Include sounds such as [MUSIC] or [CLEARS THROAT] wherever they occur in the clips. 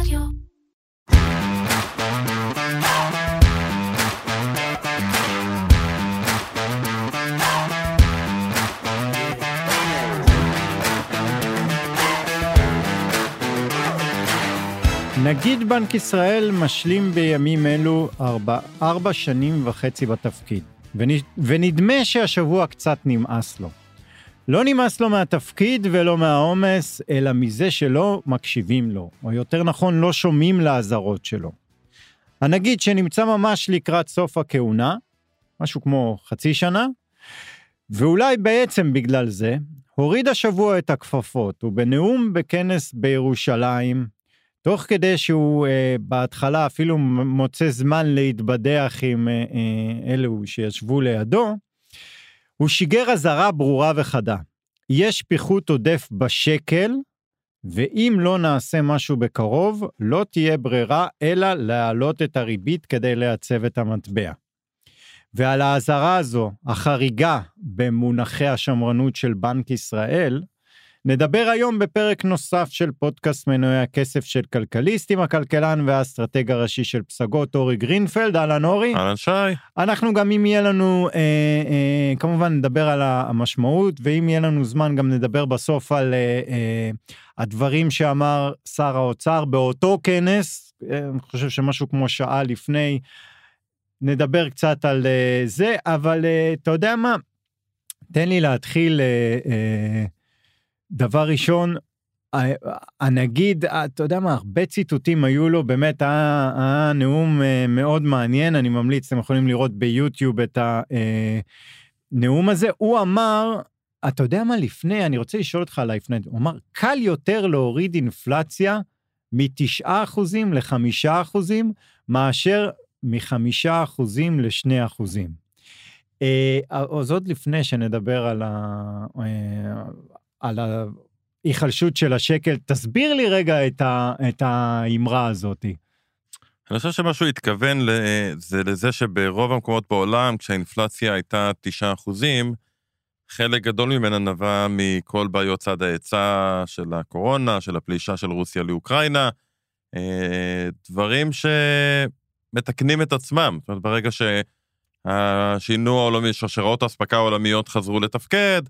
רדיו. נגיד בנק ישראל משלים בימים אלו ארבע, ארבע שנים וחצי בתפקיד, ונ, ונדמה שהשבוע קצת נמאס לו. לא נמאס לו מהתפקיד ולא מהעומס, אלא מזה שלא מקשיבים לו, או יותר נכון, לא שומעים לאזהרות שלו. הנגיד שנמצא ממש לקראת סוף הכהונה, משהו כמו חצי שנה, ואולי בעצם בגלל זה, הוריד השבוע את הכפפות, ובנאום בכנס בירושלים, תוך כדי שהוא אה, בהתחלה אפילו מוצא זמן להתבדח עם אה, אה, אלו שישבו לידו, הוא שיגר אזהרה ברורה וחדה. יש פיחות עודף בשקל, ואם לא נעשה משהו בקרוב, לא תהיה ברירה אלא להעלות את הריבית כדי לייצב את המטבע. ועל האזהרה הזו, החריגה במונחי השמרנות של בנק ישראל, נדבר היום בפרק נוסף של פודקאסט מנועי הכסף של כלכליסט עם הכלכלן והאסטרטג הראשי של פסגות אורי גרינפלד, אהלן אורי. אהלן שי. אנחנו גם אם יהיה לנו, אה, אה, כמובן נדבר על המשמעות, ואם יהיה לנו זמן גם נדבר בסוף על אה, אה, הדברים שאמר שר האוצר באותו כנס, אה, אני חושב שמשהו כמו שעה לפני, נדבר קצת על אה, זה, אבל אה, אתה יודע מה? תן לי להתחיל... אה, אה, דבר ראשון, הנגיד, אתה יודע מה, הרבה ציטוטים היו לו, באמת היה, היה נאום אה, מאוד מעניין, אני ממליץ, אתם יכולים לראות ביוטיוב את הנאום הזה. הוא אמר, אתה יודע מה לפני, אני רוצה לשאול אותך על לפני, הוא אמר, קל יותר להוריד אינפלציה מ-9% ל-5% מאשר מ-5% ל-2%. אז עוד לפני שנדבר על, ה, אה, על ההיחלשות של השקל. תסביר לי רגע את, ה, את האמרה הזאת. אני חושב שמה שהוא התכוון זה לזה שברוב המקומות בעולם, כשהאינפלציה הייתה 9 אחוזים, חלק גדול ממנה נבע מכל בעיות צד ההיצע של הקורונה, של הפלישה של רוסיה לאוקראינה, אה, דברים שמתקנים את עצמם. זאת אומרת, ברגע שהשינוע העולמי, שרשראות האספקה העולמיות חזרו לתפקד,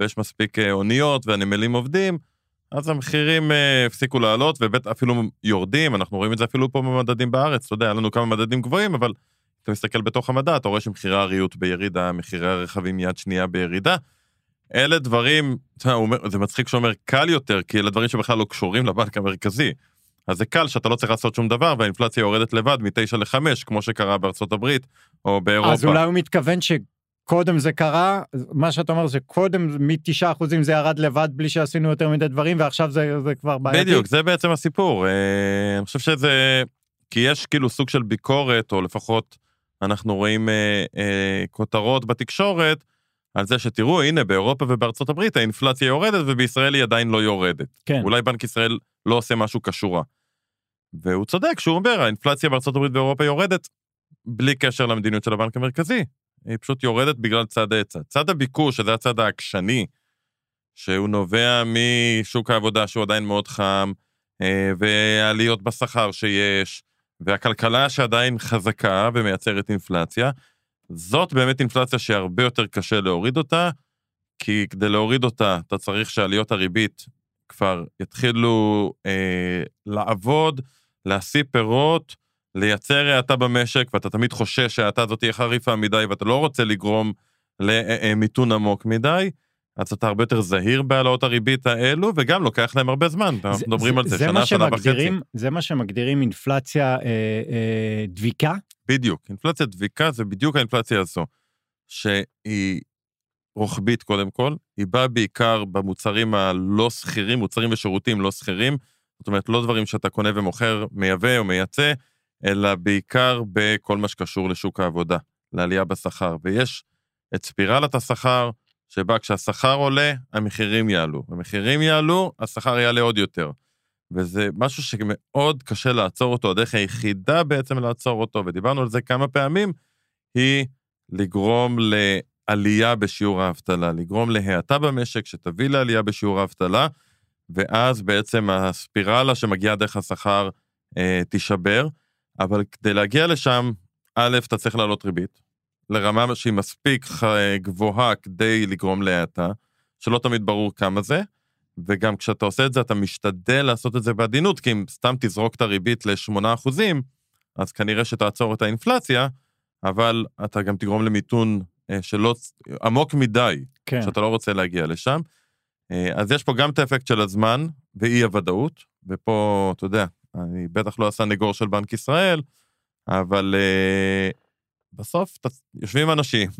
ויש מספיק אה, אוניות והנמלים עובדים, אז המחירים אה, הפסיקו לעלות, ובטח אפילו יורדים, אנחנו רואים את זה אפילו פה במדדים בארץ, אתה יודע, היה לנו כמה מדדים גבוהים, אבל אתה מסתכל בתוך המדע, אתה רואה שמחירי הריהוט בירידה, מחירי הרכבים יד שנייה בירידה. אלה דברים, זה מצחיק שאומר קל יותר, כי אלה דברים שבכלל לא קשורים לבנק המרכזי. אז זה קל שאתה לא צריך לעשות שום דבר, והאינפלציה יורדת לבד מ-9 ל-5, כמו שקרה בארצות הברית או באירופה. אז אולי הוא מתכוון ש... קודם זה קרה, מה שאתה אומר זה קודם מ-9 אחוזים זה ירד לבד בלי שעשינו יותר מדי דברים, ועכשיו זה, זה כבר בעייתי. בדיוק, זה בעצם הסיפור. אה, אני חושב שזה... כי יש כאילו סוג של ביקורת, או לפחות אנחנו רואים אה, אה, כותרות בתקשורת, על זה שתראו, הנה, באירופה ובארצות הברית האינפלציה יורדת, ובישראל היא עדיין לא יורדת. כן. אולי בנק ישראל לא עושה משהו כשורה. והוא צודק שהוא אומר, האינפלציה בארצות הברית ובאירופה יורדת, בלי קשר למדיניות של הבנק המרכזי. היא פשוט יורדת בגלל צד ההיצע. צד הביקוש, שזה הצד העקשני, שהוא נובע משוק העבודה שהוא עדיין מאוד חם, אה, והעליות בשכר שיש, והכלכלה שעדיין חזקה ומייצרת אינפלציה, זאת באמת אינפלציה שהרבה יותר קשה להוריד אותה, כי כדי להוריד אותה אתה צריך שעליות הריבית כבר יתחילו אה, לעבוד, להשיא פירות, לייצר האטה במשק, ואתה תמיד חושש שההאטה הזאת תהיה חריפה מדי, ואתה לא רוצה לגרום למיתון עמוק מדי, אז אתה הרבה יותר זהיר בהעלאות הריבית האלו, וגם לוקח להם הרבה זמן, אנחנו מדברים על זה, זה שנה, שנה וחצי. זה מה שמגדירים אינפלציה אה, אה, דביקה? בדיוק, אינפלציה דביקה זה בדיוק האינפלציה הזו, שהיא רוחבית קודם כל, היא באה בעיקר במוצרים הלא שכירים, מוצרים ושירותים לא שכירים, זאת אומרת, לא דברים שאתה קונה ומוכר, מייבא או מייצא, אלא בעיקר בכל מה שקשור לשוק העבודה, לעלייה בשכר. ויש את ספירלת השכר, שבה כשהשכר עולה, המחירים יעלו. המחירים יעלו, השכר יעלה עוד יותר. וזה משהו שמאוד קשה לעצור אותו, הדרך היחידה בעצם לעצור אותו, ודיברנו על זה כמה פעמים, היא לגרום לעלייה בשיעור האבטלה, לגרום להאטה במשק שתביא לעלייה בשיעור האבטלה, ואז בעצם הספירלה שמגיעה דרך השכר אה, תישבר, אבל כדי להגיע לשם, א', אתה צריך להעלות ריבית, לרמה שהיא מספיק גבוהה כדי לגרום להאטה, שלא תמיד ברור כמה זה, וגם כשאתה עושה את זה, אתה משתדל לעשות את זה בעדינות, כי אם סתם תזרוק את הריבית ל-8%, אז כנראה שתעצור את האינפלציה, אבל אתה גם תגרום למיתון אה, שלא, עמוק מדי, כן. שאתה לא רוצה להגיע לשם. אה, אז יש פה גם את האפקט של הזמן ואי הוודאות, ופה, אתה יודע, אני בטח לא הסנגור של בנק ישראל, אבל uh, בסוף ת, יושבים אנשים,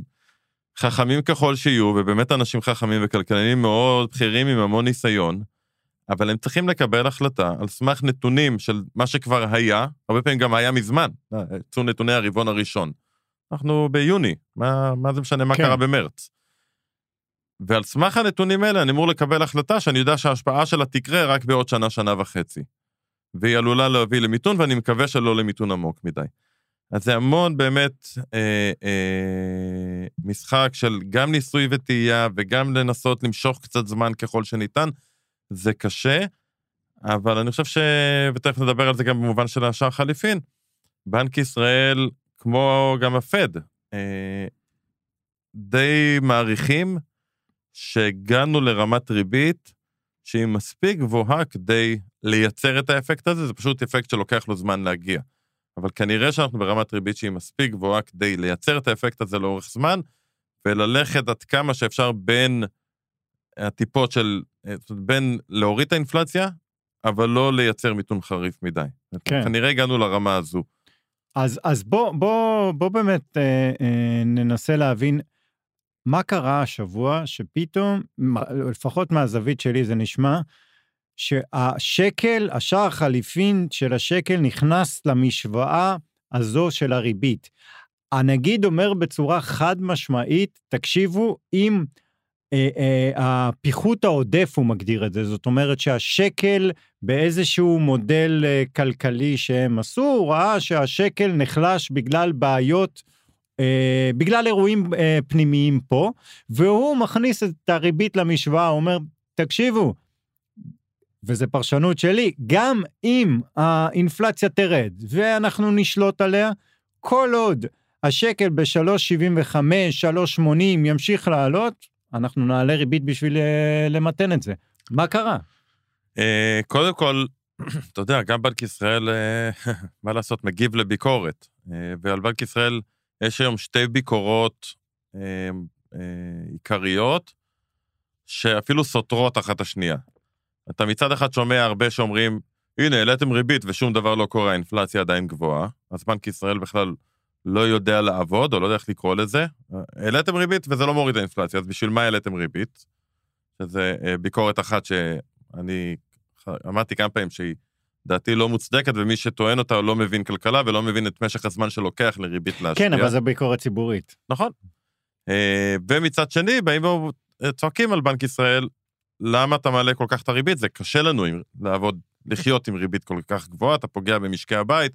חכמים ככל שיהיו, ובאמת אנשים חכמים וכלכלנים מאוד בכירים עם המון ניסיון, אבל הם צריכים לקבל החלטה על סמך נתונים של מה שכבר היה, הרבה פעמים גם היה מזמן, יצאו נתוני הרבעון הראשון. אנחנו ביוני, מה, מה זה משנה מה כן. קרה במרץ? ועל סמך הנתונים האלה אני אמור לקבל החלטה שאני יודע שההשפעה שלה תקרה רק בעוד שנה, שנה וחצי. והיא עלולה להביא למיתון, ואני מקווה שלא למיתון עמוק מדי. אז זה המון באמת אה, אה, משחק של גם ניסוי וטעייה וגם לנסות למשוך קצת זמן ככל שניתן. זה קשה, אבל אני חושב ש... ותכף נדבר על זה גם במובן של השער חליפין. בנק ישראל, כמו גם הפד, אה, די מעריכים שהגענו לרמת ריבית שהיא מספיק גבוהה כדי לייצר את האפקט הזה, זה פשוט אפקט שלוקח לו זמן להגיע. אבל כנראה שאנחנו ברמת ריבית שהיא מספיק גבוהה כדי לייצר את האפקט הזה לאורך זמן, וללכת עד כמה שאפשר בין הטיפות של, בין להוריד את האינפלציה, אבל לא לייצר מיתון חריף מדי. כן. כנראה הגענו לרמה הזו. אז, אז בוא, בוא, בוא באמת אה, אה, ננסה להבין מה קרה השבוע שפתאום, לפחות מהזווית שלי זה נשמע, שהשקל, השער החליפין של השקל נכנס למשוואה הזו של הריבית. הנגיד אומר בצורה חד משמעית, תקשיבו, אם אה, אה, הפיחות העודף, הוא מגדיר את זה, זאת אומרת שהשקל באיזשהו מודל אה, כלכלי שהם עשו, הוא ראה שהשקל נחלש בגלל בעיות, אה, בגלל אירועים אה, פנימיים פה, והוא מכניס את הריבית למשוואה, הוא אומר, תקשיבו, וזו פרשנות שלי, גם אם האינפלציה תרד ואנחנו נשלוט עליה, כל עוד השקל ב-3.75, 3.80 ימשיך לעלות, אנחנו נעלה ריבית בשביל אה, למתן את זה. מה קרה? אה, קודם כל, [CLEARS THROAT] אתה יודע, גם בנק ישראל, אה, [LAUGHS] מה לעשות, מגיב לביקורת. ועל בנק ישראל יש היום שתי ביקורות עיקריות, שאפילו סותרות אחת השנייה. אתה מצד אחד שומע הרבה שאומרים, הנה, העליתם ריבית ושום דבר לא קורה, האינפלציה עדיין גבוהה, אז בנק ישראל בכלל לא יודע לעבוד, או לא יודע איך לקרוא לזה. העליתם ריבית וזה לא מוריד האינפלציה, אז בשביל מה העליתם ריבית? שזה אה, ביקורת אחת שאני אמרתי כמה פעמים שהיא דעתי לא מוצדקת, ומי שטוען אותה לא מבין כלכלה ולא מבין את משך הזמן שלוקח לריבית להשפיע. כן, אבל זו ביקורת ציבורית. נכון. אה, ומצד שני, באים וצועקים על בנק ישראל, למה אתה מעלה כל כך את הריבית? זה קשה לנו עם, לעבוד, לחיות עם ריבית כל כך גבוהה, אתה פוגע במשקי הבית,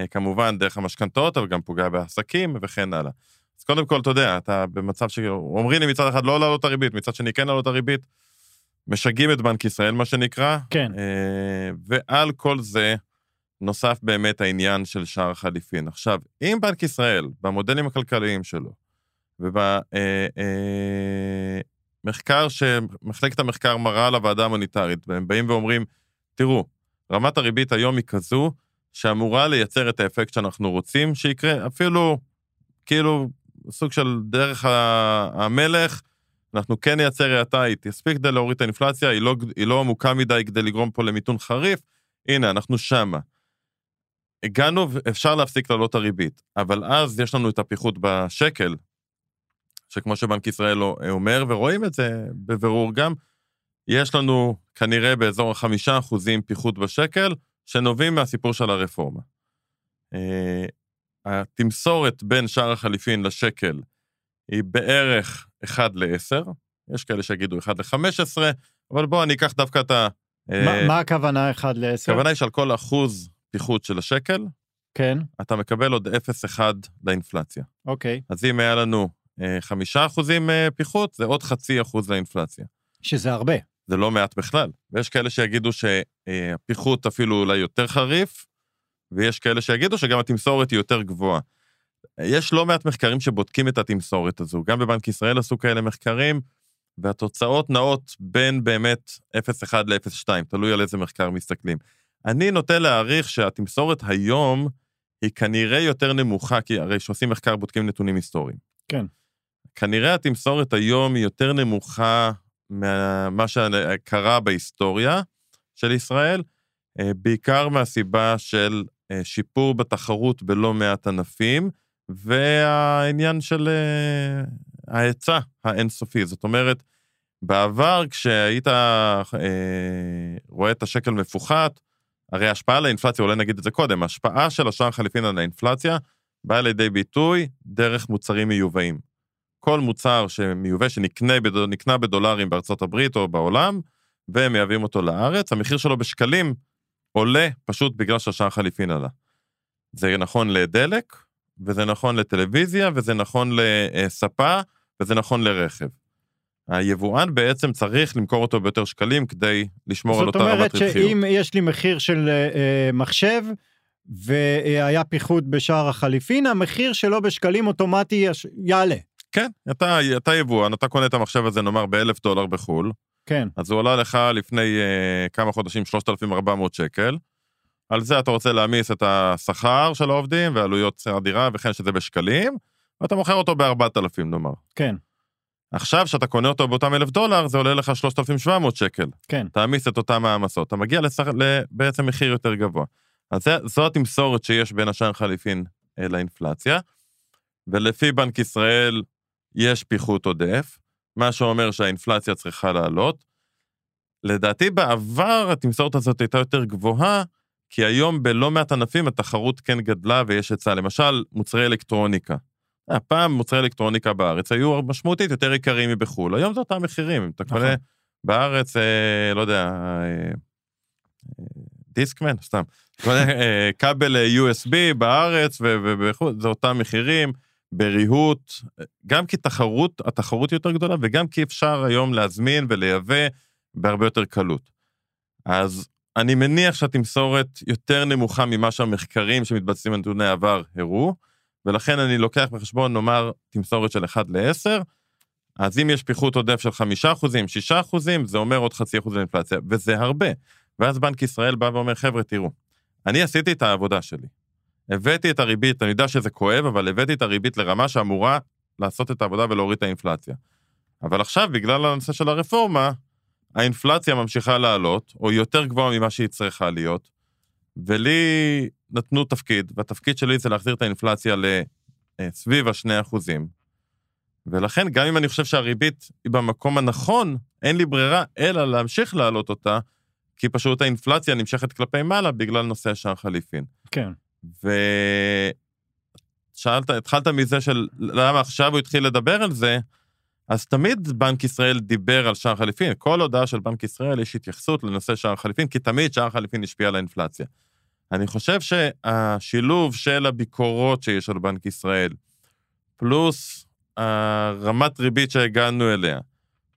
אה, כמובן דרך המשכנתאות, אבל גם פוגע בעסקים וכן הלאה. אז קודם כל, אתה יודע, אתה במצב שאומרים לי מצד אחד לא להעלות את הריבית, מצד שני כן להעלות את הריבית, משגעים את בנק ישראל, מה שנקרא. כן. אה, ועל כל זה, נוסף באמת העניין של שער חליפין. עכשיו, אם בנק ישראל, במודלים הכלכליים שלו, ובמחקר אה, שמחלקת המחקר מראה לוועדה המוניטרית, והם באים ואומרים, תראו, רמת הריבית היום היא כזו, שאמורה לייצר את האפקט שאנחנו רוצים שיקרה, אפילו כאילו סוג של דרך המלך, אנחנו כן נייצר האטה, היא תספיק כדי להוריד את האינפלציה, היא לא, היא לא עמוקה מדי כדי לגרום פה למיתון חריף, הנה, אנחנו שמה. הגענו, אפשר להפסיק לעלות הריבית, אבל אז יש לנו את הפיחות בשקל, שכמו שבנק ישראל אומר, ורואים את זה בבירור גם, יש לנו כנראה באזור החמישה אחוזים פיחות בשקל, שנובעים מהסיפור של הרפורמה. אה, התמסורת בין שער החליפין לשקל היא בערך 1 ל-10, יש כאלה שיגידו 1 ל-15, אבל בואו אני אקח דווקא את ה... אה, מה, הכוונה 1 ל-10? הכוונה היא שעל כל אחוז פיחות של השקל, כן. אתה מקבל עוד 0.1 לאינפלציה. אוקיי. אז אם היה לנו 5 אה, אחוזים פיחות, זה עוד חצי אחוז לאינפלציה. שזה הרבה. זה לא מעט בכלל. ויש כאלה שיגידו שהפיחות אפילו אולי יותר חריף, ויש כאלה שיגידו שגם התמסורת היא יותר גבוהה. יש לא מעט מחקרים שבודקים את התמסורת הזו, גם בבנק ישראל עשו כאלה מחקרים, והתוצאות נעות בין באמת 0.1 ל-0.2, תלוי על איזה מחקר מסתכלים. אני נוטה להעריך שהתמסורת היום היא כנראה יותר נמוכה, כי הרי כשעושים מחקר בודקים נתונים היסטוריים. כן. כנראה התמסורת היום היא יותר נמוכה ממה שקרה בהיסטוריה של ישראל, אה, בעיקר מהסיבה של אה, שיפור בתחרות בלא מעט ענפים, והעניין של אה, ההיצע האינסופי. זאת אומרת, בעבר כשהיית רואה את השקל מפוחת, הרי ההשפעה על האינפלציה, אולי נגיד את זה קודם, ההשפעה של השער חליפין על האינפלציה באה לידי ביטוי דרך מוצרים מיובאים. כל מוצר שמיובא, שנקנה בדולרים בארצות הברית או בעולם, והם מייבאים אותו לארץ, המחיר שלו בשקלים עולה פשוט בגלל שהשער חליפין עלה. זה נכון לדלק, וזה נכון לטלוויזיה, וזה נכון לספה, וזה נכון לרכב. היבואן בעצם צריך למכור אותו ביותר שקלים כדי לשמור על אותה רמת רווחיות. זאת אומרת שאם יש לי מחיר של uh, מחשב, והיה פיחות בשער החליפין, המחיר שלו בשקלים אוטומטי יעלה. כן, אתה, אתה יבואן, אתה קונה את המחשב הזה נאמר באלף דולר בחו"ל. כן. אז הוא עולה לך לפני uh, כמה חודשים 3,400 שקל. על זה אתה רוצה להעמיס את השכר של העובדים ועלויות שכר דירה וכן שזה בשקלים, ואתה מוכר אותו ב-4,000 נאמר. כן. עכשיו, כשאתה קונה אותו באותם אלף דולר, זה עולה לך 3,700 שקל. כן. תעמיס את אותם העמסות. אתה מגיע לצח... לבעצם מחיר יותר גבוה. אז זה, זו התמסורת שיש בין השער חליפין אה, לאינפלציה, ולפי בנק ישראל יש פיחות עודף, מה שאומר שהאינפלציה צריכה לעלות. לדעתי בעבר התמסורת הזאת הייתה יותר גבוהה, כי היום בלא מעט ענפים התחרות כן גדלה ויש היצע. למשל, מוצרי אלקטרוניקה. הפעם מוצרי אלקטרוניקה בארץ היו משמעותית יותר יקרים מבחו"ל, היום זה אותם מחירים. אם אתה נכון. קונה בארץ, אה, לא יודע, אה, אה, דיסקמן, סתם. קונה אה, כבל אה, USB בארץ ובחו"ל, זה אותם מחירים, בריהוט, גם כי תחרות, התחרות יותר גדולה, וגם כי אפשר היום להזמין ולייבא בהרבה יותר קלות. אז אני מניח שהתמסורת יותר נמוכה ממה שהמחקרים שמתבצעים על נתוני עבר הראו. ולכן אני לוקח בחשבון, נאמר, תמסורת של 1 ל-10, אז אם יש פיחות עודף של 5 אחוזים, 6 אחוזים, זה אומר עוד חצי אחוז לאינפלציה, וזה הרבה. ואז בנק ישראל בא ואומר, חבר'ה, תראו, אני עשיתי את העבודה שלי. הבאתי את הריבית, אני יודע שזה כואב, אבל הבאתי את הריבית לרמה שאמורה לעשות את העבודה ולהוריד את האינפלציה. אבל עכשיו, בגלל הנושא של הרפורמה, האינפלציה ממשיכה לעלות, או יותר גבוהה ממה שהיא צריכה להיות, ולי נתנו תפקיד, והתפקיד שלי זה להחזיר את האינפלציה לסביב אה, ה-2 אחוזים. ולכן, גם אם אני חושב שהריבית היא במקום הנכון, אין לי ברירה אלא להמשיך להעלות אותה, כי פשוט האינפלציה נמשכת כלפי מעלה בגלל נושא שער חליפין. כן. ושאלת, התחלת מזה של למה עכשיו הוא התחיל לדבר על זה, אז תמיד בנק ישראל דיבר על שער חליפין. כל הודעה של בנק ישראל יש התייחסות לנושא שער חליפין, כי תמיד שער חליפין השפיע על האינפלציה. אני חושב שהשילוב של הביקורות שיש על בנק ישראל, פלוס הרמת ריבית שהגענו אליה,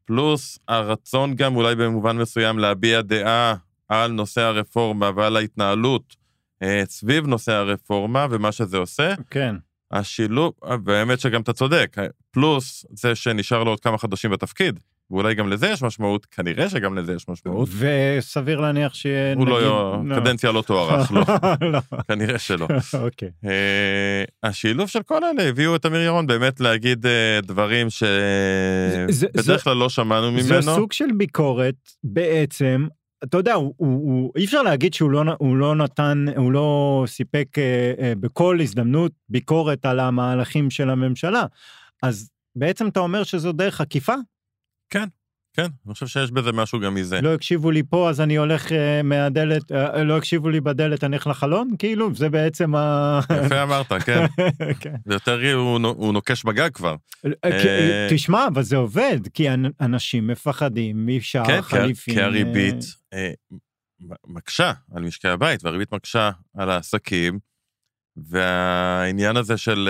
פלוס הרצון גם אולי במובן מסוים להביע דעה על נושא הרפורמה ועל ההתנהלות אה, סביב נושא הרפורמה ומה שזה עושה. כן. השילוב, והאמת שגם אתה צודק, פלוס זה שנשאר לו עוד כמה חודשים בתפקיד, ואולי גם לזה יש משמעות, כנראה שגם לזה יש משמעות. וסביר להניח ש... הוא לא, לא, קדנציה לא תוארך, [LAUGHS] לא. לא. כנראה שלא. [LAUGHS] אוקיי. אה, השילוב של כל אלה הביאו את אמיר ירון באמת להגיד אה, דברים שבדרך כלל לא שמענו ממנו. זה סוג של ביקורת בעצם אתה יודע, הוא, הוא, הוא, אי אפשר להגיד שהוא לא, הוא לא נתן, הוא לא סיפק אה, אה, בכל הזדמנות ביקורת על המהלכים של הממשלה. אז בעצם אתה אומר שזו דרך עקיפה? כן, כן, אני חושב שיש בזה משהו גם מזה. לא הקשיבו לי פה, אז אני הולך uh, מהדלת, uh, לא הקשיבו לי בדלת, אני הולך לחלון? כאילו, זה בעצם ה... יפה אמרת, [LAUGHS] כן. כן. יותר, הוא, הוא נוקש בגג כבר. תשמע, אבל זה עובד, כי אנשים מפחדים משער כן, חליפין. כן, כי הריבית מקשה על משקי הבית, והריבית מקשה על העסקים, והעניין הזה של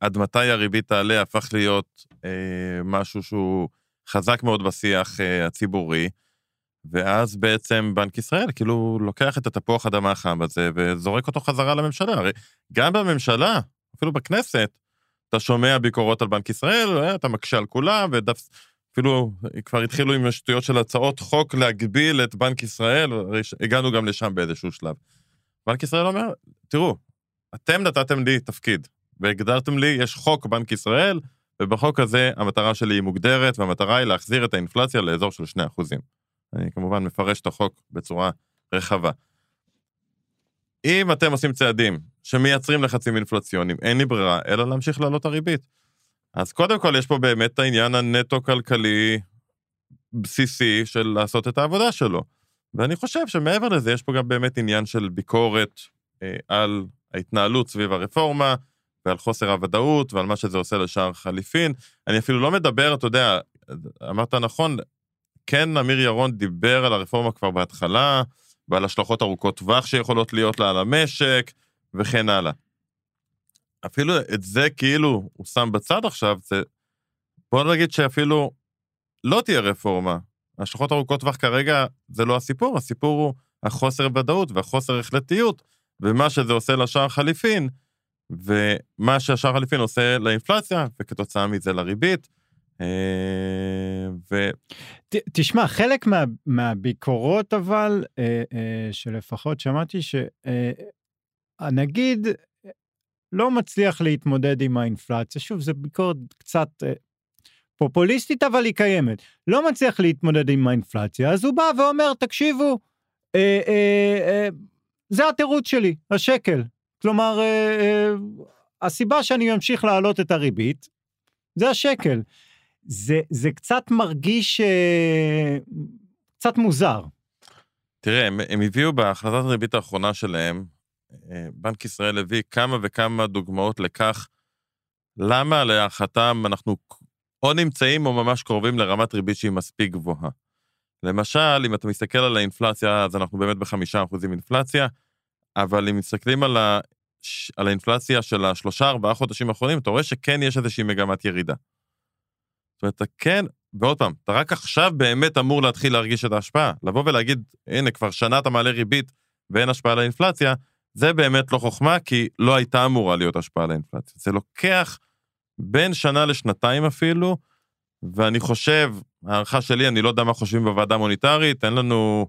עד מתי הריבית תעלה הפך להיות משהו שהוא... חזק מאוד בשיח uh, הציבורי, ואז בעצם בנק ישראל כאילו לוקח את התפוח אדמה החם הזה וזורק אותו חזרה לממשלה. הרי גם בממשלה, אפילו בכנסת, אתה שומע ביקורות על בנק ישראל, אה, אתה מקשה על כולם, ואפילו כבר התחילו עם השטויות של הצעות חוק להגביל את בנק ישראל, הגענו גם לשם באיזשהו שלב. בנק ישראל אומר, תראו, אתם נתתם לי תפקיד, והגדרתם לי, יש חוק בנק ישראל, ובחוק הזה המטרה שלי היא מוגדרת, והמטרה היא להחזיר את האינפלציה לאזור של 2%. אני כמובן מפרש את החוק בצורה רחבה. אם אתם עושים צעדים שמייצרים לחצים אינפלציוניים, אין לי ברירה אלא להמשיך להעלות הריבית. אז קודם כל יש פה באמת את העניין הנטו-כלכלי בסיסי של לעשות את העבודה שלו. ואני חושב שמעבר לזה, יש פה גם באמת עניין של ביקורת אה, על ההתנהלות סביב הרפורמה, ועל חוסר הוודאות, ועל מה שזה עושה לשער חליפין. אני אפילו לא מדבר, אתה יודע, אמרת נכון, כן, אמיר ירון דיבר על הרפורמה כבר בהתחלה, ועל השלכות ארוכות טווח שיכולות להיות לה על המשק, וכן הלאה. אפילו את זה כאילו הוא שם בצד עכשיו, זה... בוא נגיד שאפילו לא תהיה רפורמה. השלכות ארוכות טווח כרגע זה לא הסיפור, הסיפור הוא החוסר ודאות והחוסר החלטיות, ומה שזה עושה לשער חליפין, ומה שהשער חליפין עושה לאינפלציה, וכתוצאה מזה לריבית. אה, ו... תשמע, חלק מה, מהביקורות אבל, אה, אה, שלפחות שמעתי שהנגיד לא מצליח להתמודד עם האינפלציה, שוב, זו ביקורת קצת פופוליסטית, אבל היא קיימת. לא מצליח להתמודד עם האינפלציה, אז הוא בא ואומר, תקשיבו, אה, אה, אה, זה התירוץ שלי, השקל. כלומר, אה, אה, הסיבה שאני ממשיך להעלות את הריבית, זה השקל. זה, זה קצת מרגיש אה, קצת מוזר. תראה, הם, הם הביאו בהחלטת הריבית האחרונה שלהם, בנק ישראל הביא כמה וכמה דוגמאות לכך למה להערכתם אנחנו או נמצאים או ממש קרובים לרמת ריבית שהיא מספיק גבוהה. למשל, אם אתה מסתכל על האינפלציה, אז אנחנו באמת בחמישה אחוזים אינפלציה, אבל אם מסתכלים על, ה... על האינפלציה של השלושה, ארבעה חודשים האחרונים, אתה רואה שכן יש איזושהי מגמת ירידה. זאת אומרת, אתה כן, ועוד פעם, אתה רק עכשיו באמת אמור להתחיל להרגיש את ההשפעה. לבוא ולהגיד, הנה, כבר שנה אתה מעלה ריבית ואין השפעה על האינפלציה, זה באמת לא חוכמה, כי לא הייתה אמורה להיות השפעה על האינפלציה. זה לוקח בין שנה לשנתיים אפילו, ואני חושב, הערכה שלי, אני לא יודע מה חושבים בוועדה המוניטרית, אין לנו,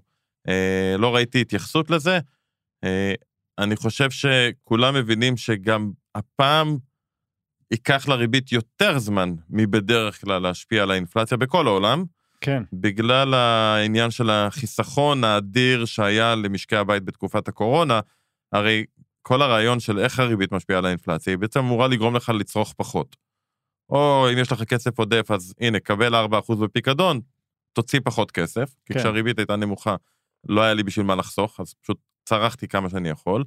אה, לא ראיתי התייחסות לזה. אה, אני חושב שכולם מבינים שגם הפעם ייקח לריבית יותר זמן מבדרך כלל להשפיע על האינפלציה בכל העולם. כן. בגלל העניין של החיסכון האדיר שהיה למשקי הבית בתקופת הקורונה, הרי כל הרעיון של איך הריבית משפיעה על האינפלציה, היא בעצם אמורה לגרום לך לצרוך פחות. או אם יש לך כסף עודף, אז הנה, קבל 4% בפיקדון, תוציא פחות כסף, כי כן. כשהריבית הייתה נמוכה, לא היה לי בשביל מה לחסוך, אז פשוט צרחתי כמה שאני יכול.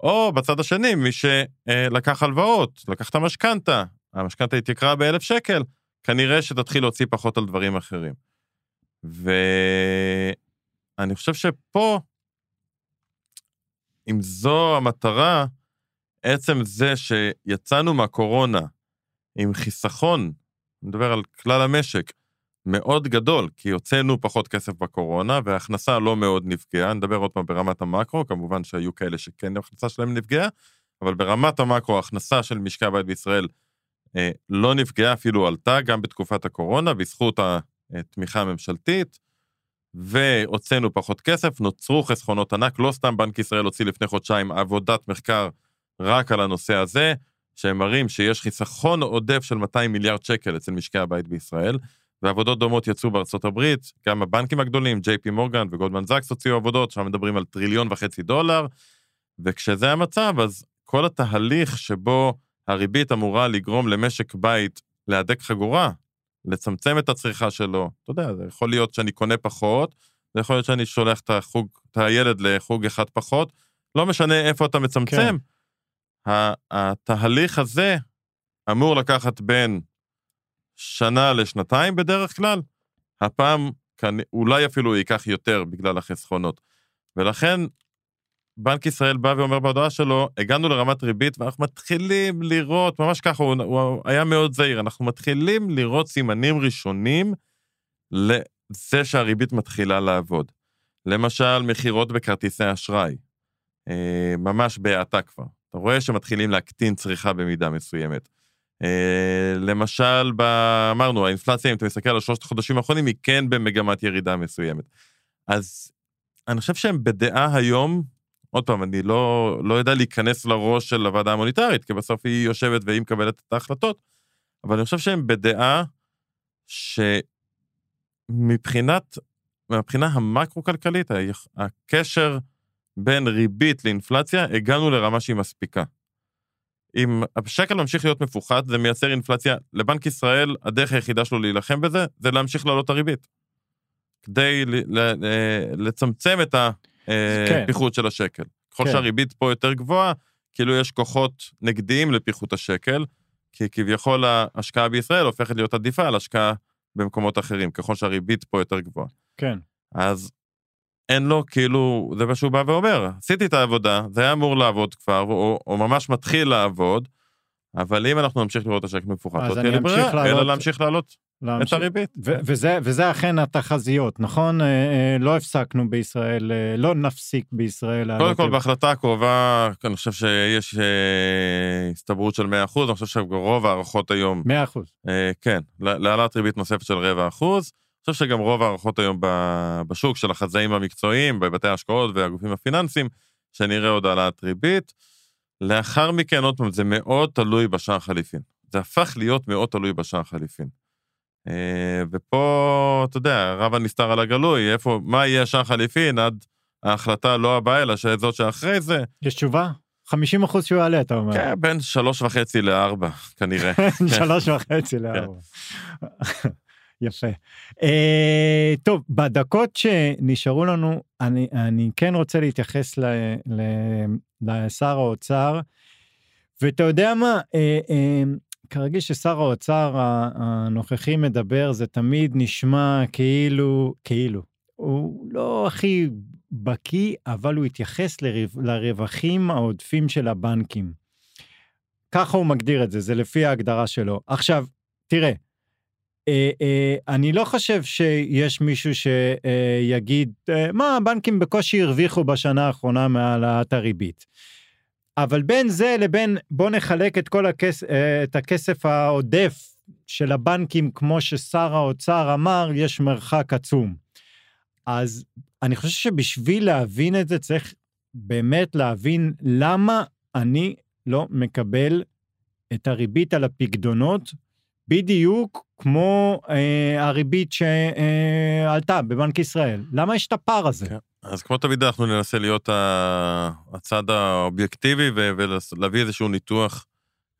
או בצד השני, מי שלקח הלוואות, לקח את המשכנתה, המשכנתה התייקרה באלף שקל, כנראה שתתחיל להוציא פחות על דברים אחרים. ואני חושב שפה, אם זו המטרה, עצם זה שיצאנו מהקורונה עם חיסכון, אני מדבר על כלל המשק, מאוד גדול, כי הוצאנו פחות כסף בקורונה, וההכנסה לא מאוד נפגעה, נדבר עוד פעם ברמת המקרו, כמובן שהיו כאלה שכן ההכנסה שלהם נפגעה, אבל ברמת המקרו ההכנסה של משקי הבית בישראל אה, לא נפגעה, אפילו עלתה גם בתקופת הקורונה, בזכות התמיכה הממשלתית, והוצאנו פחות כסף, נוצרו חסכונות ענק, לא סתם בנק ישראל הוציא לפני חודשיים עבודת מחקר רק על הנושא הזה, שהם מראים שיש חיסכון עודף של 200 מיליארד שקל אצל משקי הבית בישראל, ועבודות דומות יצאו בארצות הברית, גם הבנקים הגדולים, ג'יי פי מורגן וגולדמן זקס הוציאו עבודות, שם מדברים על טריליון וחצי דולר, וכשזה המצב, אז כל התהליך שבו הריבית אמורה לגרום למשק בית להדק חגורה, לצמצם את הצריכה שלו, אתה יודע, זה יכול להיות שאני קונה פחות, זה יכול להיות שאני שולח את, החוג, את הילד לחוג אחד פחות, לא משנה איפה אתה מצמצם. כן. התהליך הזה אמור לקחת בין שנה לשנתיים בדרך כלל, הפעם אולי אפילו ייקח יותר בגלל החסכונות. ולכן בנק ישראל בא ואומר בהודעה שלו, הגענו לרמת ריבית ואנחנו מתחילים לראות, ממש ככה, הוא, הוא היה מאוד זהיר, אנחנו מתחילים לראות סימנים ראשונים זה שהריבית מתחילה לעבוד. למשל, מכירות בכרטיסי אשראי, אה, ממש בהאטה כבר. רואה שמתחילים להקטין צריכה במידה מסוימת. אה, למשל, ב... אמרנו, האינפלציה, אם אתה מסתכל על שלושת החודשים האחרונים, היא כן במגמת ירידה מסוימת. אז אני חושב שהם בדעה היום, עוד פעם, אני לא, לא יודע להיכנס לראש של הוועדה המוניטרית, כי בסוף היא יושבת והיא מקבלת את ההחלטות, אבל אני חושב שהם בדעה שמבחינת, מבחינה המקרו-כלכלית, הקשר בין ריבית לאינפלציה, הגענו לרמה שהיא מספיקה. אם השקל ממשיך להיות מפוחד, זה מייצר אינפלציה. לבנק ישראל, הדרך היחידה שלו להילחם בזה, זה להמשיך להעלות את הריבית. כדי לצמצם את הפיחות כן. של השקל. ככל כן. שהריבית פה יותר גבוהה, כאילו יש כוחות נגדיים לפיחות השקל, כי כביכול ההשקעה בישראל הופכת להיות עדיפה על השקעה במקומות אחרים, ככל שהריבית פה יותר גבוהה. כן. אז אין לו, כאילו, זה מה שהוא בא ואומר, עשיתי את העבודה, זה היה אמור לעבוד כבר, או, או ממש מתחיל לעבוד, אבל אם אנחנו נמשיך לראות את השקל מפוחד, לא תהיה לי ברירה, אלא להמשיך לעלות להמשיך. את הריבית. ו- וזה, וזה אכן התחזיות, נכון? אה, אה, לא הפסקנו בישראל, אה, לא נפסיק בישראל. קודם כל, בהחלטה הקרובה, אני חושב שיש הסתברות של 100%, אני חושב שרוב ההערכות היום... 100%. כן, להעלאת ריבית נוספת של רבע אחוז. חושב שגם רוב ההערכות היום בשוק של החזאים המקצועיים, בבתי ההשקעות והגופים הפיננסיים, שנראה עוד העלאת ריבית. לאחר מכן, עוד פעם, זה מאוד תלוי בשער חליפין. זה הפך להיות מאוד תלוי בשער חליפין. אה, ופה, אתה יודע, רב הנסתר על הגלוי, איפה, מה יהיה השער חליפין עד ההחלטה לא הבאה, אלא שזאת שאחרי זה. יש תשובה? 50 אחוז שהוא יעלה, אתה אומר. כן, בין שלוש וחצי לארבע, כנראה. [LAUGHS] שלוש וחצי לארבע. יפה. Uh, טוב, בדקות שנשארו לנו, אני, אני כן רוצה להתייחס ל, ל, לשר האוצר, ואתה יודע מה, uh, uh, כרגיל ששר האוצר הנוכחי מדבר, זה תמיד נשמע כאילו, כאילו, הוא לא הכי בקיא, אבל הוא התייחס לרו, לרווחים העודפים של הבנקים. ככה הוא מגדיר את זה, זה לפי ההגדרה שלו. עכשיו, תראה, אה, אה, אני לא חושב שיש מישהו שיגיד, אה, מה, הבנקים בקושי הרוויחו בשנה האחרונה מהעלאת הריבית. אבל בין זה לבין בוא נחלק את כל הכס, את הכסף העודף של הבנקים, כמו ששר האוצר אמר, יש מרחק עצום. אז אני חושב שבשביל להבין את זה צריך באמת להבין למה אני לא מקבל את הריבית על הפקדונות בדיוק כמו אה, הריבית שעלתה בבנק ישראל. למה יש את הפער הזה? כן. אז כמו תמיד אנחנו ננסה להיות הצד האובייקטיבי ולהביא איזשהו ניתוח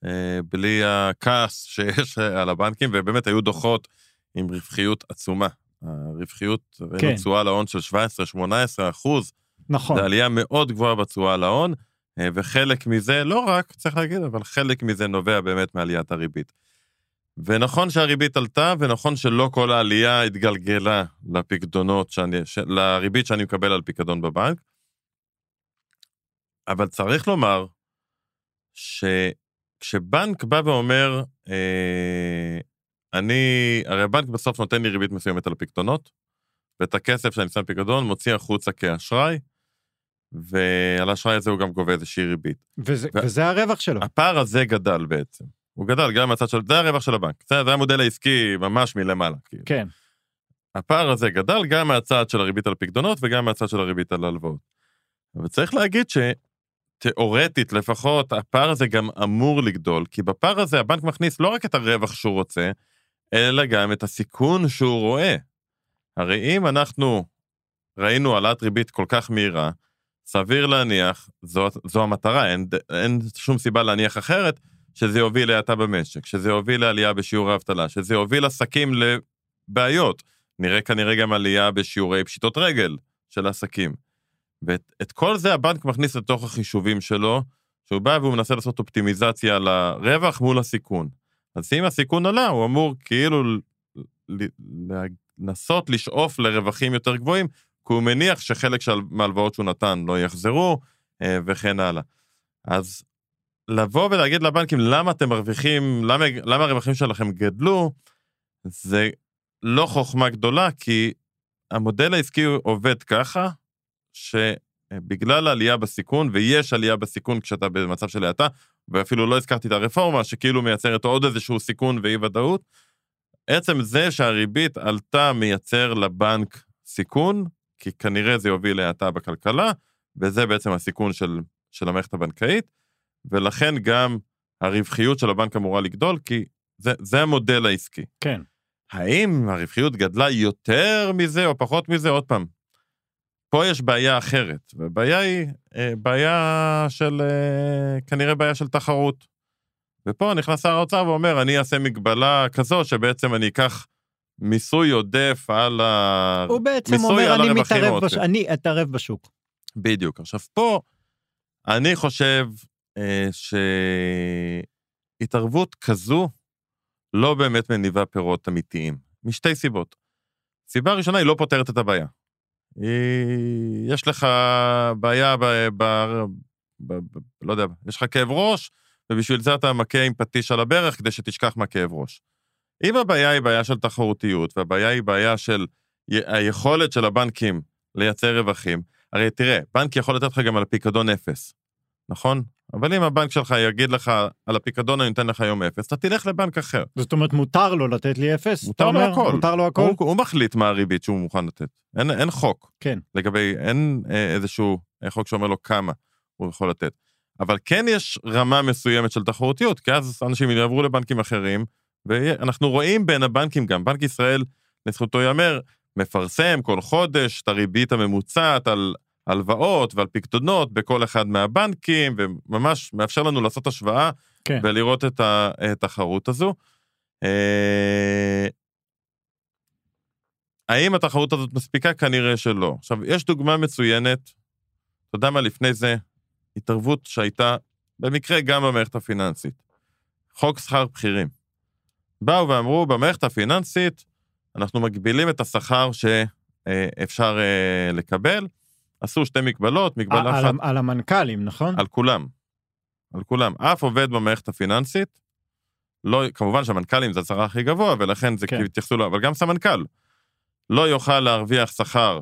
אה, בלי הכעס שיש [LAUGHS] על הבנקים, ובאמת היו דוחות עם רווחיות עצומה. הרווחיות, כן. תשואה להון של 17-18 אחוז. נכון. זה עלייה מאוד גבוהה בתשואה להון, אה, וחלק מזה, לא רק, צריך להגיד, אבל חלק מזה נובע באמת מעליית הריבית. ונכון שהריבית עלתה, ונכון שלא כל העלייה התגלגלה לפקדונות, שאני, ש, לריבית שאני מקבל על פיקדון בבנק, אבל צריך לומר שכשבנק בא ואומר, אה, אני, הרי הבנק בסוף נותן לי ריבית מסוימת על הפקדונות, ואת הכסף שאני שם פיקדון מוציא החוצה כאשראי, ועל האשראי הזה הוא גם גובה איזושהי ריבית. וזה, ו... וזה הרווח שלו. הפער הזה גדל בעצם. הוא גדל גם מהצד של, זה הרווח של הבנק, זה, זה המודל העסקי ממש מלמעלה. כאילו. כן. הפער הזה גדל גם מהצד של הריבית על פקדונות וגם מהצד של הריבית על הלוואות. וצריך להגיד שתיאורטית לפחות, הפער הזה גם אמור לגדול, כי בפער הזה הבנק מכניס לא רק את הרווח שהוא רוצה, אלא גם את הסיכון שהוא רואה. הרי אם אנחנו ראינו העלאת ריבית כל כך מהירה, סביר להניח, זו, זו המטרה, אין, אין שום סיבה להניח אחרת, שזה יוביל להאטה במשק, שזה יוביל לעלייה בשיעור האבטלה, שזה יוביל עסקים לבעיות. נראה כנראה גם עלייה בשיעורי פשיטות רגל של עסקים. ואת כל זה הבנק מכניס לתוך החישובים שלו, שהוא בא והוא מנסה לעשות אופטימיזציה לרווח מול הסיכון. אז אם הסיכון עלה, הוא אמור כאילו לנסות לשאוף לרווחים יותר גבוהים, כי הוא מניח שחלק מההלוואות שהוא נתן לא יחזרו, אה, וכן הלאה. אז לבוא ולהגיד לבנקים למה אתם מרוויחים, למה, למה הרווחים שלכם גדלו, זה לא חוכמה גדולה, כי המודל העסקי עובד ככה, שבגלל העלייה בסיכון, ויש עלייה בסיכון כשאתה במצב של האטה, ואפילו לא הזכרתי את הרפורמה, שכאילו מייצרת עוד איזשהו סיכון ואי-ודאות, עצם זה שהריבית עלתה מייצר לבנק סיכון, כי כנראה זה יוביל להאטה בכלכלה, וזה בעצם הסיכון של, של המערכת הבנקאית, ולכן גם הרווחיות של הבנק אמורה לגדול, כי זה, זה המודל העסקי. כן. האם הרווחיות גדלה יותר מזה או פחות מזה? עוד פעם, פה יש בעיה אחרת, והבעיה היא אה, בעיה של, אה, כנראה בעיה של תחרות. ופה נכנס שר האוצר ואומר, אני אעשה מגבלה כזו שבעצם אני אקח מיסוי עודף על ה... הוא בעצם אומר, אני מתערב, בש... אני אתערב בשוק. בדיוק. עכשיו, פה אני חושב שהתערבות כזו לא באמת מניבה פירות אמיתיים, משתי סיבות. סיבה ראשונה, היא לא פותרת את הבעיה. היא... יש לך בעיה ב... ב... ב... ב... לא יודע, יש לך כאב ראש, ובשביל זה אתה מכה עם פטיש על הברך כדי שתשכח מהכאב ראש. אם הבעיה היא בעיה של תחרותיות, והבעיה היא בעיה של היכולת של הבנקים לייצר רווחים, הרי תראה, בנק יכול לתת לך גם על הפיקדון אפס, נכון? אבל אם הבנק שלך יגיד לך, על הפיקדון אני נותן לך יום אפס, אתה תלך לבנק אחר. זאת אומרת, מותר לו לתת לי אפס? מותר לו הכל. מותר לו הכל? הוא, הוא מחליט מה הריבית שהוא מוכן לתת. אין, אין חוק. כן. לגבי, אין אה, איזשהו חוק שאומר לו כמה הוא יכול לתת. אבל כן יש רמה מסוימת של תחרותיות, כי אז אנשים יעברו לבנקים אחרים, ואנחנו רואים בין הבנקים גם, בנק ישראל, לזכותו ייאמר, מפרסם כל חודש את הריבית הממוצעת על הלוואות ועל פקדונות בכל אחד מהבנקים, וממש מאפשר לנו לעשות השוואה כן. ולראות את התחרות הזו. אה, האם התחרות הזאת מספיקה? כנראה שלא. עכשיו, יש דוגמה מצוינת, אתה יודע מה, לפני זה, התערבות שהייתה במקרה גם במערכת הפיננסית. חוק שכר בכירים. באו ואמרו, במערכת הפיננסית אנחנו מגבילים את השכר שאפשר אה, לקבל. עשו שתי מגבלות, מגבלה אחת... על המנכ"לים, נכון? על כולם. על כולם. אף עובד במערכת הפיננסית, לא, כמובן שהמנכ"לים זה השכר הכי גבוה, ולכן זה כן. התייחסו לו, אבל גם סמנכ"ל. לא יוכל להרוויח שכר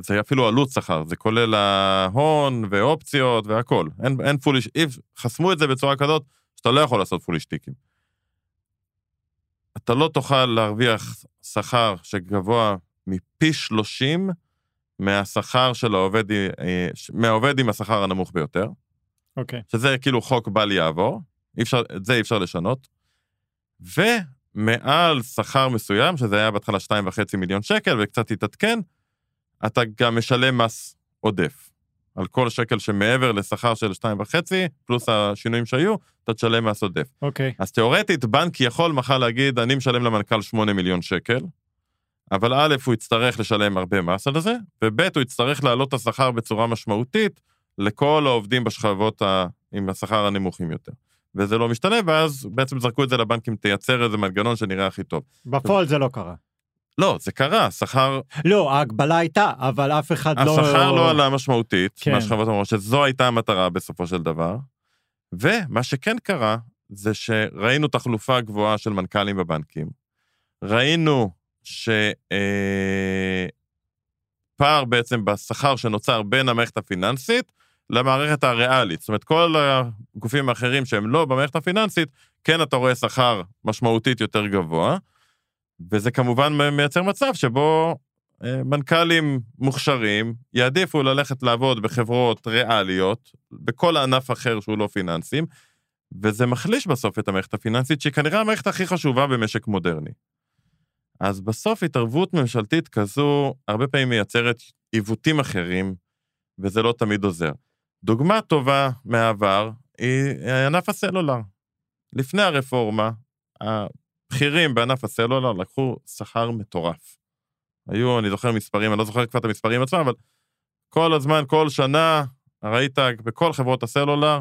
זה אפילו עלות שכר, זה כולל ההון ואופציות והכול. אין, אין פוליש, חסמו את זה בצורה כזאת שאתה לא יכול לעשות פולישטיקים. אתה לא תוכל להרוויח שכר שגבוה מפי 30 מהשכר של העובד, אה, מהעובד עם השכר הנמוך ביותר. אוקיי. Okay. שזה כאילו חוק בל יעבור, אי אפשר, את זה אי אפשר לשנות. ומעל שכר מסוים, שזה היה בהתחלה 2.5 מיליון שקל וקצת התעדכן, אתה גם משלם מס עודף. על כל שקל שמעבר לשכר של 2.5, פלוס השינויים שהיו, אתה תשלם מס עודף. אוקיי. Okay. אז תאורטית, בנק יכול מחר להגיד, אני משלם למנכ"ל 8 מיליון שקל, אבל א', הוא יצטרך לשלם הרבה מס על זה, וב', הוא יצטרך להעלות את השכר בצורה משמעותית לכל העובדים בשכבות ה... עם השכר הנמוכים יותר. וזה לא משתנה, ואז בעצם זרקו את זה לבנקים, תייצר איזה מנגנון שנראה הכי טוב. בפועל זה לא קרה. לא, זה קרה, שכר... לא, ההגבלה הייתה, אבל אף אחד השכר לא... השכר לא עלה משמעותית, כן. מהשכבות המרות, שזו הייתה המטרה בסופו של דבר. ומה שכן קרה, זה שראינו תחלופה גבוהה של מנכ"לים בבנקים. ראינו שפער אה, בעצם בשכר שנוצר בין המערכת הפיננסית למערכת הריאלית. זאת אומרת, כל הגופים האחרים שהם לא במערכת הפיננסית, כן אתה רואה שכר משמעותית יותר גבוה. וזה כמובן מייצר מצב שבו אה, מנכ"לים מוכשרים יעדיפו ללכת לעבוד בחברות ריאליות, בכל ענף אחר שהוא לא פיננסים, וזה מחליש בסוף את המערכת הפיננסית, שהיא כנראה המערכת הכי חשובה במשק מודרני. אז בסוף התערבות ממשלתית כזו הרבה פעמים מייצרת עיוותים אחרים, וזה לא תמיד עוזר. דוגמה טובה מהעבר היא ענף הסלולר. לפני הרפורמה, בכירים בענף הסלולר לקחו שכר מטורף. היו, אני זוכר מספרים, אני לא זוכר כבר את המספרים עצמם, אבל כל הזמן, כל שנה, ראית בכל חברות הסלולר,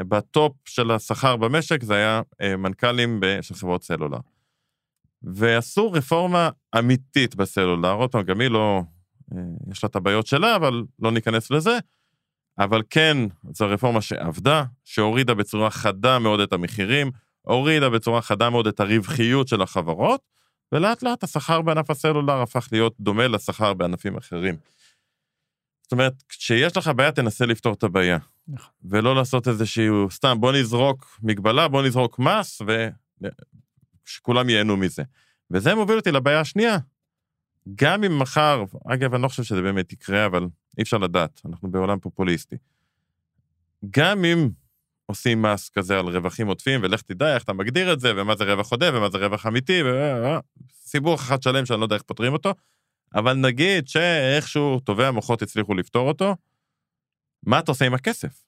בטופ של השכר במשק זה היה אה, מנכ"לים של חברות סלולר. ועשו רפורמה אמיתית בסלולר, עוד פעם, גם היא לא, אה, יש לה את הבעיות שלה, אבל לא ניכנס לזה. אבל כן, זו רפורמה שעבדה, שהורידה בצורה חדה מאוד את המחירים, הורידה בצורה חדה מאוד את הרווחיות של החברות, ולאט לאט השכר בענף הסלולר הפך להיות דומה לשכר בענפים אחרים. זאת אומרת, כשיש לך בעיה, תנסה לפתור את הבעיה. נכון. ולא לעשות איזשהו, סתם, בוא נזרוק מגבלה, בוא נזרוק מס, ושכולם ייהנו מזה. וזה מוביל אותי לבעיה השנייה. גם אם מחר, אגב, אני לא חושב שזה באמת יקרה, אבל אי אפשר לדעת, אנחנו בעולם פופוליסטי. גם אם עושים מס כזה על רווחים עודפים, ולך תדע איך אתה מגדיר את זה, ומה זה רווח עודף, ומה זה רווח אמיתי, וסיבוך אחד שלם שאני לא יודע איך פותרים אותו, אבל נגיד שאיכשהו טובי המוחות הצליחו לפתור אותו, מה אתה עושה עם הכסף?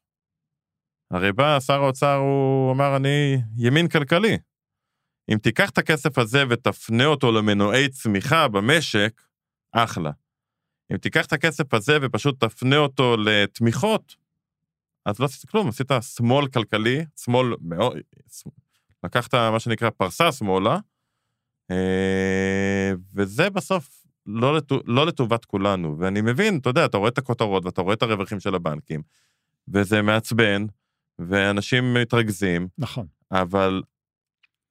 הרי בא שר האוצר, הוא אמר, אני ימין כלכלי. אם תיקח את הכסף הזה ותפנה אותו למנועי צמיחה במשק, אחלה. אם תיקח את הכסף הזה ופשוט תפנה אותו לתמיכות, אז לא עשית כלום, עשית שמאל כלכלי, שמאל מאוד, לקחת מה שנקרא פרסה שמאלה, אה, וזה בסוף לא, לטו, לא לטובת כולנו. ואני מבין, אתה יודע, אתה רואה את הכותרות ואתה רואה את הרווחים של הבנקים, וזה מעצבן, ואנשים מתרכזים. נכון. אבל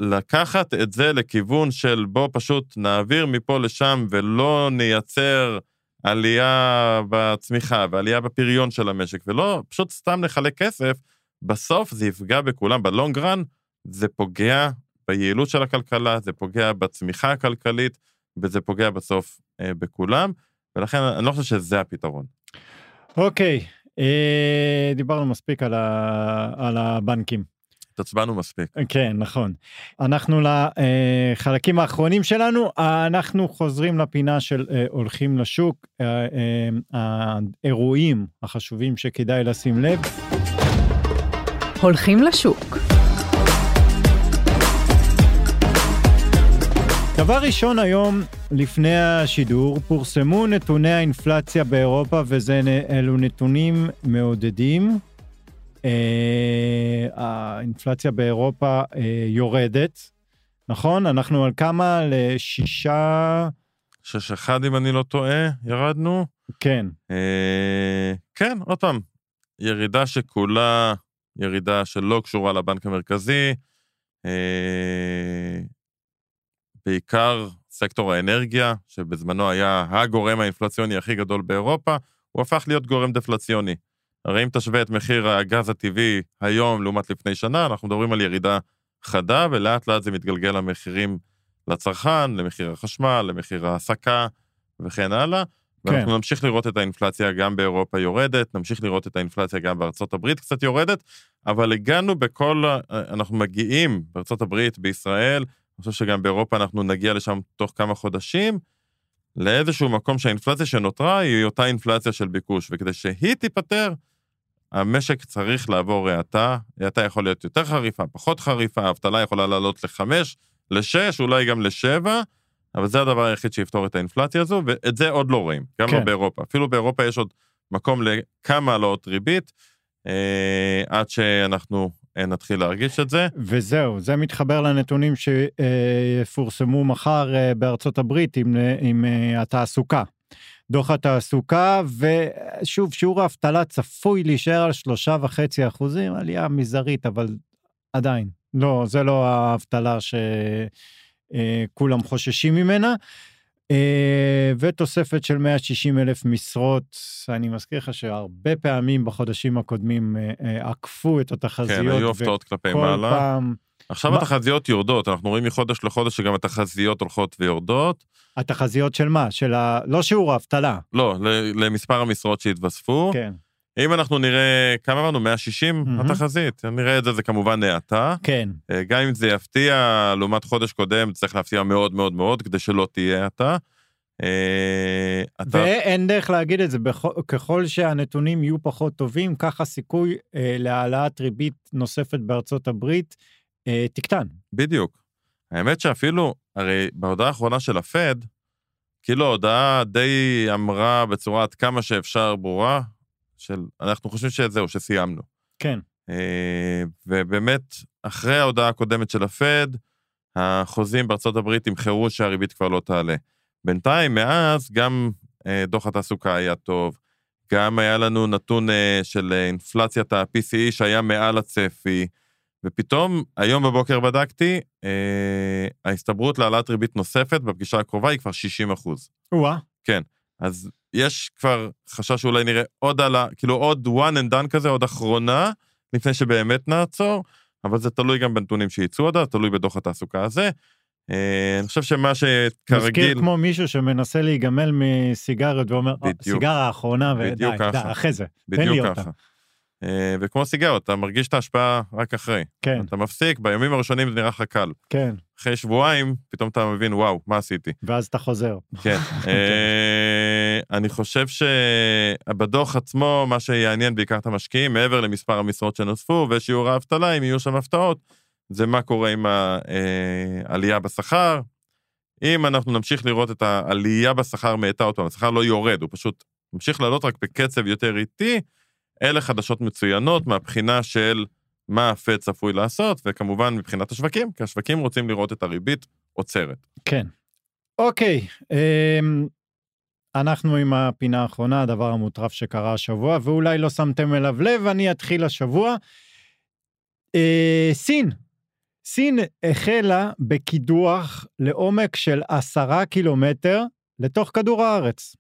לקחת את זה לכיוון של בוא פשוט נעביר מפה לשם ולא נייצר עלייה בצמיחה ועלייה בפריון של המשק, ולא פשוט סתם נחלק כסף, בסוף זה יפגע בכולם. בלונג רן זה פוגע ביעילות של הכלכלה, זה פוגע בצמיחה הכלכלית, וזה פוגע בסוף אה, בכולם, ולכן אני לא חושב שזה הפתרון. אוקיי, אה, דיברנו מספיק על, ה, על הבנקים. התעצבנו מספיק. כן, נכון. אנחנו לחלקים האחרונים שלנו, אנחנו חוזרים לפינה של אה, הולכים לשוק, אה, אה, האירועים החשובים שכדאי לשים לב. הולכים לשוק. דבר ראשון היום, לפני השידור, פורסמו נתוני האינפלציה באירופה, ואלו נתונים מעודדים. אה, האינפלציה באירופה אה, יורדת, נכון? אנחנו על כמה? לשישה... שש אחד, אם אני לא טועה, ירדנו. כן. אה, כן, עוד פעם, ירידה שכולה ירידה שלא קשורה לבנק המרכזי, אה, בעיקר סקטור האנרגיה, שבזמנו היה הגורם האינפלציוני הכי גדול באירופה, הוא הפך להיות גורם דפלציוני. הרי אם תשווה את מחיר הגז הטבעי היום לעומת לפני שנה, אנחנו מדברים על ירידה חדה, ולאט לאט זה מתגלגל למחירים לצרכן, למחיר החשמל, למחיר ההעסקה וכן הלאה. כן. ואנחנו נמשיך לראות את האינפלציה גם באירופה יורדת, נמשיך לראות את האינפלציה גם בארצות הברית קצת יורדת, אבל הגענו בכל, אנחנו מגיעים בארצות הברית, בישראל, אני חושב שגם באירופה אנחנו נגיע לשם תוך כמה חודשים, לאיזשהו מקום שהאינפלציה שנותרה היא אותה אינפלציה של ביקוש, וכדי שהיא תיפתר, המשק צריך לעבור האטה, האטה יכול להיות יותר חריפה, פחות חריפה, האבטלה יכולה לעלות לחמש, לשש, אולי גם לשבע, אבל זה הדבר היחיד שיפתור את האינפלציה הזו, ואת זה עוד לא רואים, גם לא כן. לא באירופה. אפילו באירופה יש עוד מקום לכמה העלאות ריבית, אה, עד שאנחנו אה, נתחיל להרגיש את זה. וזהו, זה מתחבר לנתונים שיפורסמו מחר אה, בארצות הברית עם, עם אה, התעסוקה. דוח התעסוקה, ושוב, שיעור האבטלה צפוי להישאר על שלושה וחצי אחוזים, עלייה מזערית, אבל עדיין, לא, זה לא האבטלה שכולם אה, חוששים ממנה. אה, ותוספת של 160 אלף משרות, אני מזכיר לך שהרבה פעמים בחודשים הקודמים אה, עקפו את התחזיות. כן, היו הפתעות כלפי מעלה. פעם... עכשיו מה... התחזיות יורדות, אנחנו רואים מחודש לחודש שגם התחזיות הולכות ויורדות. התחזיות של מה? של ה... לא שיעור האבטלה. לא, למספר המשרות שהתווספו. כן. אם אנחנו נראה, כמה אמרנו? 160 mm-hmm. התחזית, נראה את זה, זה כמובן האטה. כן. אה, גם אם זה יפתיע, לעומת חודש קודם, צריך להפתיע מאוד מאוד מאוד, כדי שלא תהיה האטה. אה, אתה... ואין דרך להגיד את זה, ככל שהנתונים יהיו פחות טובים, ככה סיכוי אה, להעלאת ריבית נוספת בארצות הברית אה, תקטן. בדיוק. האמת שאפילו, הרי בהודעה האחרונה של הפד, כאילו ההודעה די אמרה בצורה עד כמה שאפשר ברורה, של אנחנו חושבים שזהו, שסיימנו. כן. אה, ובאמת, אחרי ההודעה הקודמת של הפד, החוזים בארצות הברית ימחרו שהריבית כבר לא תעלה. בינתיים, מאז, גם אה, דוח התעסוקה היה טוב, גם היה לנו נתון אה, של אינפלציית ה-PCE שהיה מעל הצפי, ופתאום, היום בבוקר בדקתי, אה, ההסתברות להעלאת ריבית נוספת בפגישה הקרובה היא כבר 60 אחוז. וואה. אז יש כבר חשש שאולי נראה עוד עלה, כאילו עוד one and done כזה, עוד אחרונה, לפני שבאמת נעצור, אבל זה תלוי גם בנתונים שיצאו עוד, תלוי בדוח התעסוקה הזה. אה, אני חושב שמה שכרגיל... מזכיר כמו מישהו שמנסה להיגמל מסיגריות ואומר, "אה, בדיוק. סיגרה האחרונה, ודי, די. אחרי זה, תן לי אותה. אה, וכמו סיגרות, אתה מרגיש את ההשפעה רק אחרי. כן, אתה מפסיק, בימים הראשונים זה נראה לך קל. כן, אחרי שבועיים, פתאום אתה מבין, וואו, מה עשיתי? ואז אתה חוזר. כן. [LAUGHS] אה, אני חושב שבדוח עצמו, מה שיעניין בעיקר את המשקיעים, מעבר למספר המשרות שנוספו ושיעור האבטלה, אם יהיו שם הפתעות, זה מה קורה עם העלייה בשכר. אם אנחנו נמשיך לראות את העלייה בשכר מאטה אותו, השכר לא יורד, הוא פשוט ממשיך לעלות רק בקצב יותר איטי, אלה חדשות מצוינות מהבחינה של מה הפד צפוי לעשות, וכמובן מבחינת השווקים, כי השווקים רוצים לראות את הריבית עוצרת. כן. אוקיי, אמ, אנחנו עם הפינה האחרונה, הדבר המוטרף שקרה השבוע, ואולי לא שמתם אליו לב, אני אתחיל השבוע. אה, סין. סין החלה בקידוח לעומק של עשרה קילומטר לתוך כדור הארץ.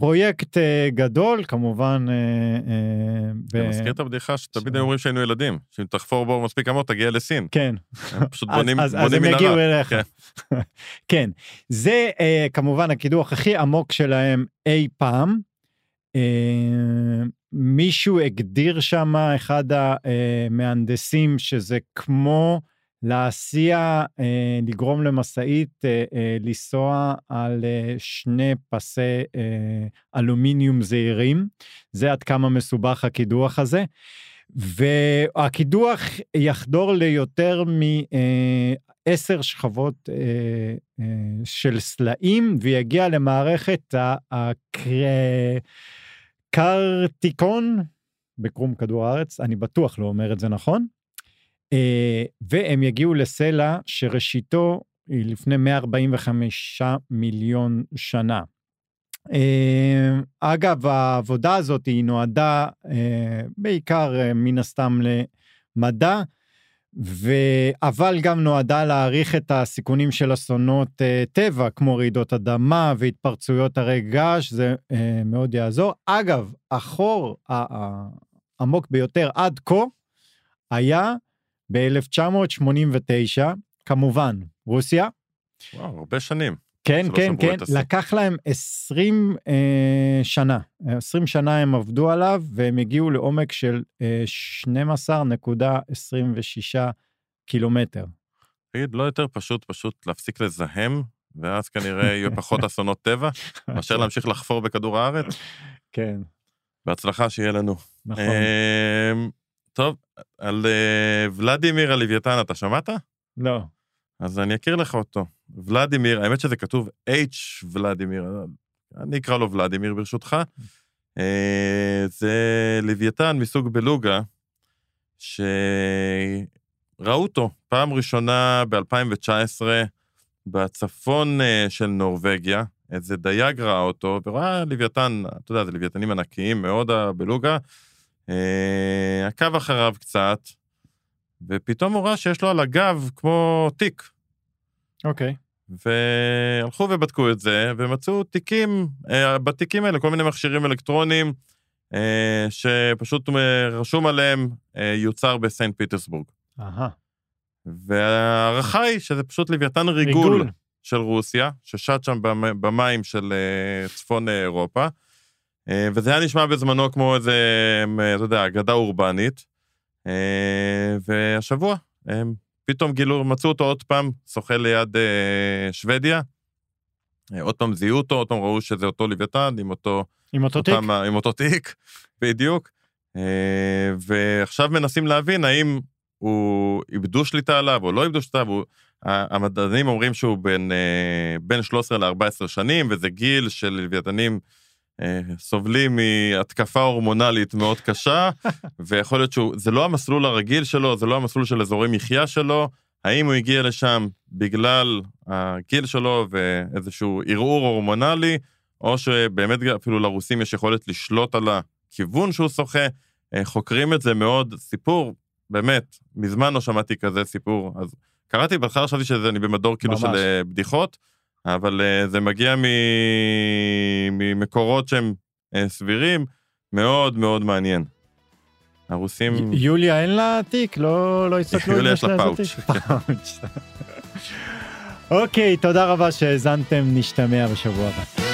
פרויקט אה, גדול, כמובן... אה, אה, מזכיר את הבדיחה שתמיד היו אומרים שהיינו ילדים, שאם תחפור בור מספיק עמוק תגיע לסין. כן. פשוט בונים אז, אז הם יגיעו מנהרה. אליך. כן. [LAUGHS] כן. זה אה, כמובן הקידוח הכי עמוק שלהם אי פעם. מישהו הגדיר שם, אחד המהנדסים, שזה כמו להסיע, אה, לגרום למשאית אה, אה, לנסוע על אה, שני פסי אה, אלומיניום זעירים. זה עד כמה מסובך הקידוח הזה. והקידוח יחדור ליותר מעשר שכבות אה, אה, של סלעים ויגיע למערכת ה- הקר- קרטיקון בקרום כדור הארץ, אני בטוח לא אומר את זה נכון, אה, והם יגיעו לסלע שראשיתו היא לפני 145 מיליון שנה. אה, אגב, העבודה הזאת היא נועדה אה, בעיקר אה, מן הסתם למדע, ו... אבל גם נועדה להעריך את הסיכונים של אסונות אה, טבע, כמו רעידות אדמה והתפרצויות הרי געש, זה אה, מאוד יעזור. אגב, החור העמוק ביותר עד כה היה ב-1989, כמובן, רוסיה, וואו, הרבה שנים. כן, כן, כן. לקח להם 20 אה, שנה. 20 שנה הם עבדו עליו, והם הגיעו לעומק של אה, 12.26 קילומטר. תגיד, לא יותר פשוט פשוט להפסיק לזהם, ואז כנראה יהיו [LAUGHS] פחות אסונות טבע, מאשר להמשיך לחפור בכדור הארץ? כן, בהצלחה שיהיה לנו. נכון. טוב, על אה, ולדימיר הלוויתן, אתה שמעת? לא. אז אני אכיר לך אותו. ולדימיר, האמת שזה כתוב H ולדימיר, אני אקרא לו ולדימיר ברשותך. אה, זה לוויתן מסוג בלוגה, שראו אותו פעם ראשונה ב-2019 בצפון אה, של נורבגיה, איזה דייג ראה אותו, וראה לוויתן, אתה יודע, זה לוויתנים ענקיים מאוד, הבלוגה, אה, עקב אחריו קצת, ופתאום הוא ראה שיש לו על הגב כמו תיק. אוקיי. והלכו ובדקו את זה, ומצאו תיקים, אה, בתיקים האלה כל מיני מכשירים אלקטרוניים, אה, שפשוט אה, רשום עליהם אה, יוצר בסנט פיטרסבורג. אהה. וההערכה היא שזה פשוט לוויתן ריגול, ריגול. של רוסיה, ששט שם במ- במים של אה, צפון אירופה, וזה היה נשמע בזמנו כמו איזה, אה, אתה יודע, אגדה אורבנית. אה, והשבוע, הם פתאום גילו, מצאו אותו עוד פעם, שוחה ליד אה, שוודיה. אה, עוד פעם זיהו אותו, עוד פעם ראו שזה אותו לוויתן עם אותו, עם אותו תיק? אותם, עם אותו תיק, [LAUGHS] בדיוק. אה, ועכשיו מנסים להבין האם הוא איבדו שליטה עליו או לא איבדו שליטה, והוא, ה- המדענים אומרים שהוא בין, אה, בין 13 ל-14 שנים, וזה גיל של לוויתנים אה, סובלים מהתקפה הורמונלית מאוד קשה, [LAUGHS] ויכול להיות שזה לא המסלול הרגיל שלו, זה לא המסלול של אזורי מחיה שלו, האם הוא הגיע לשם בגלל הגיל שלו ואיזשהו ערעור הורמונלי, או שבאמת אפילו לרוסים יש יכולת לשלוט על הכיוון שהוא שוחה, אה, חוקרים את זה מאוד, סיפור באמת, מזמן לא שמעתי כזה סיפור. אז קראתי, בהתחלה חשבתי שאני במדור כאילו ממש. של אה, בדיחות, אבל אה, זה מגיע מ... ממקורות שהם אה, סבירים, מאוד מאוד מעניין. הרוסים... יוליה אין לה תיק? לא, לא הסתכלו? יוליה יש לה? [LAUGHS] פאוץ'. אוקיי, תודה רבה שהאזנתם, נשתמע בשבוע הבא.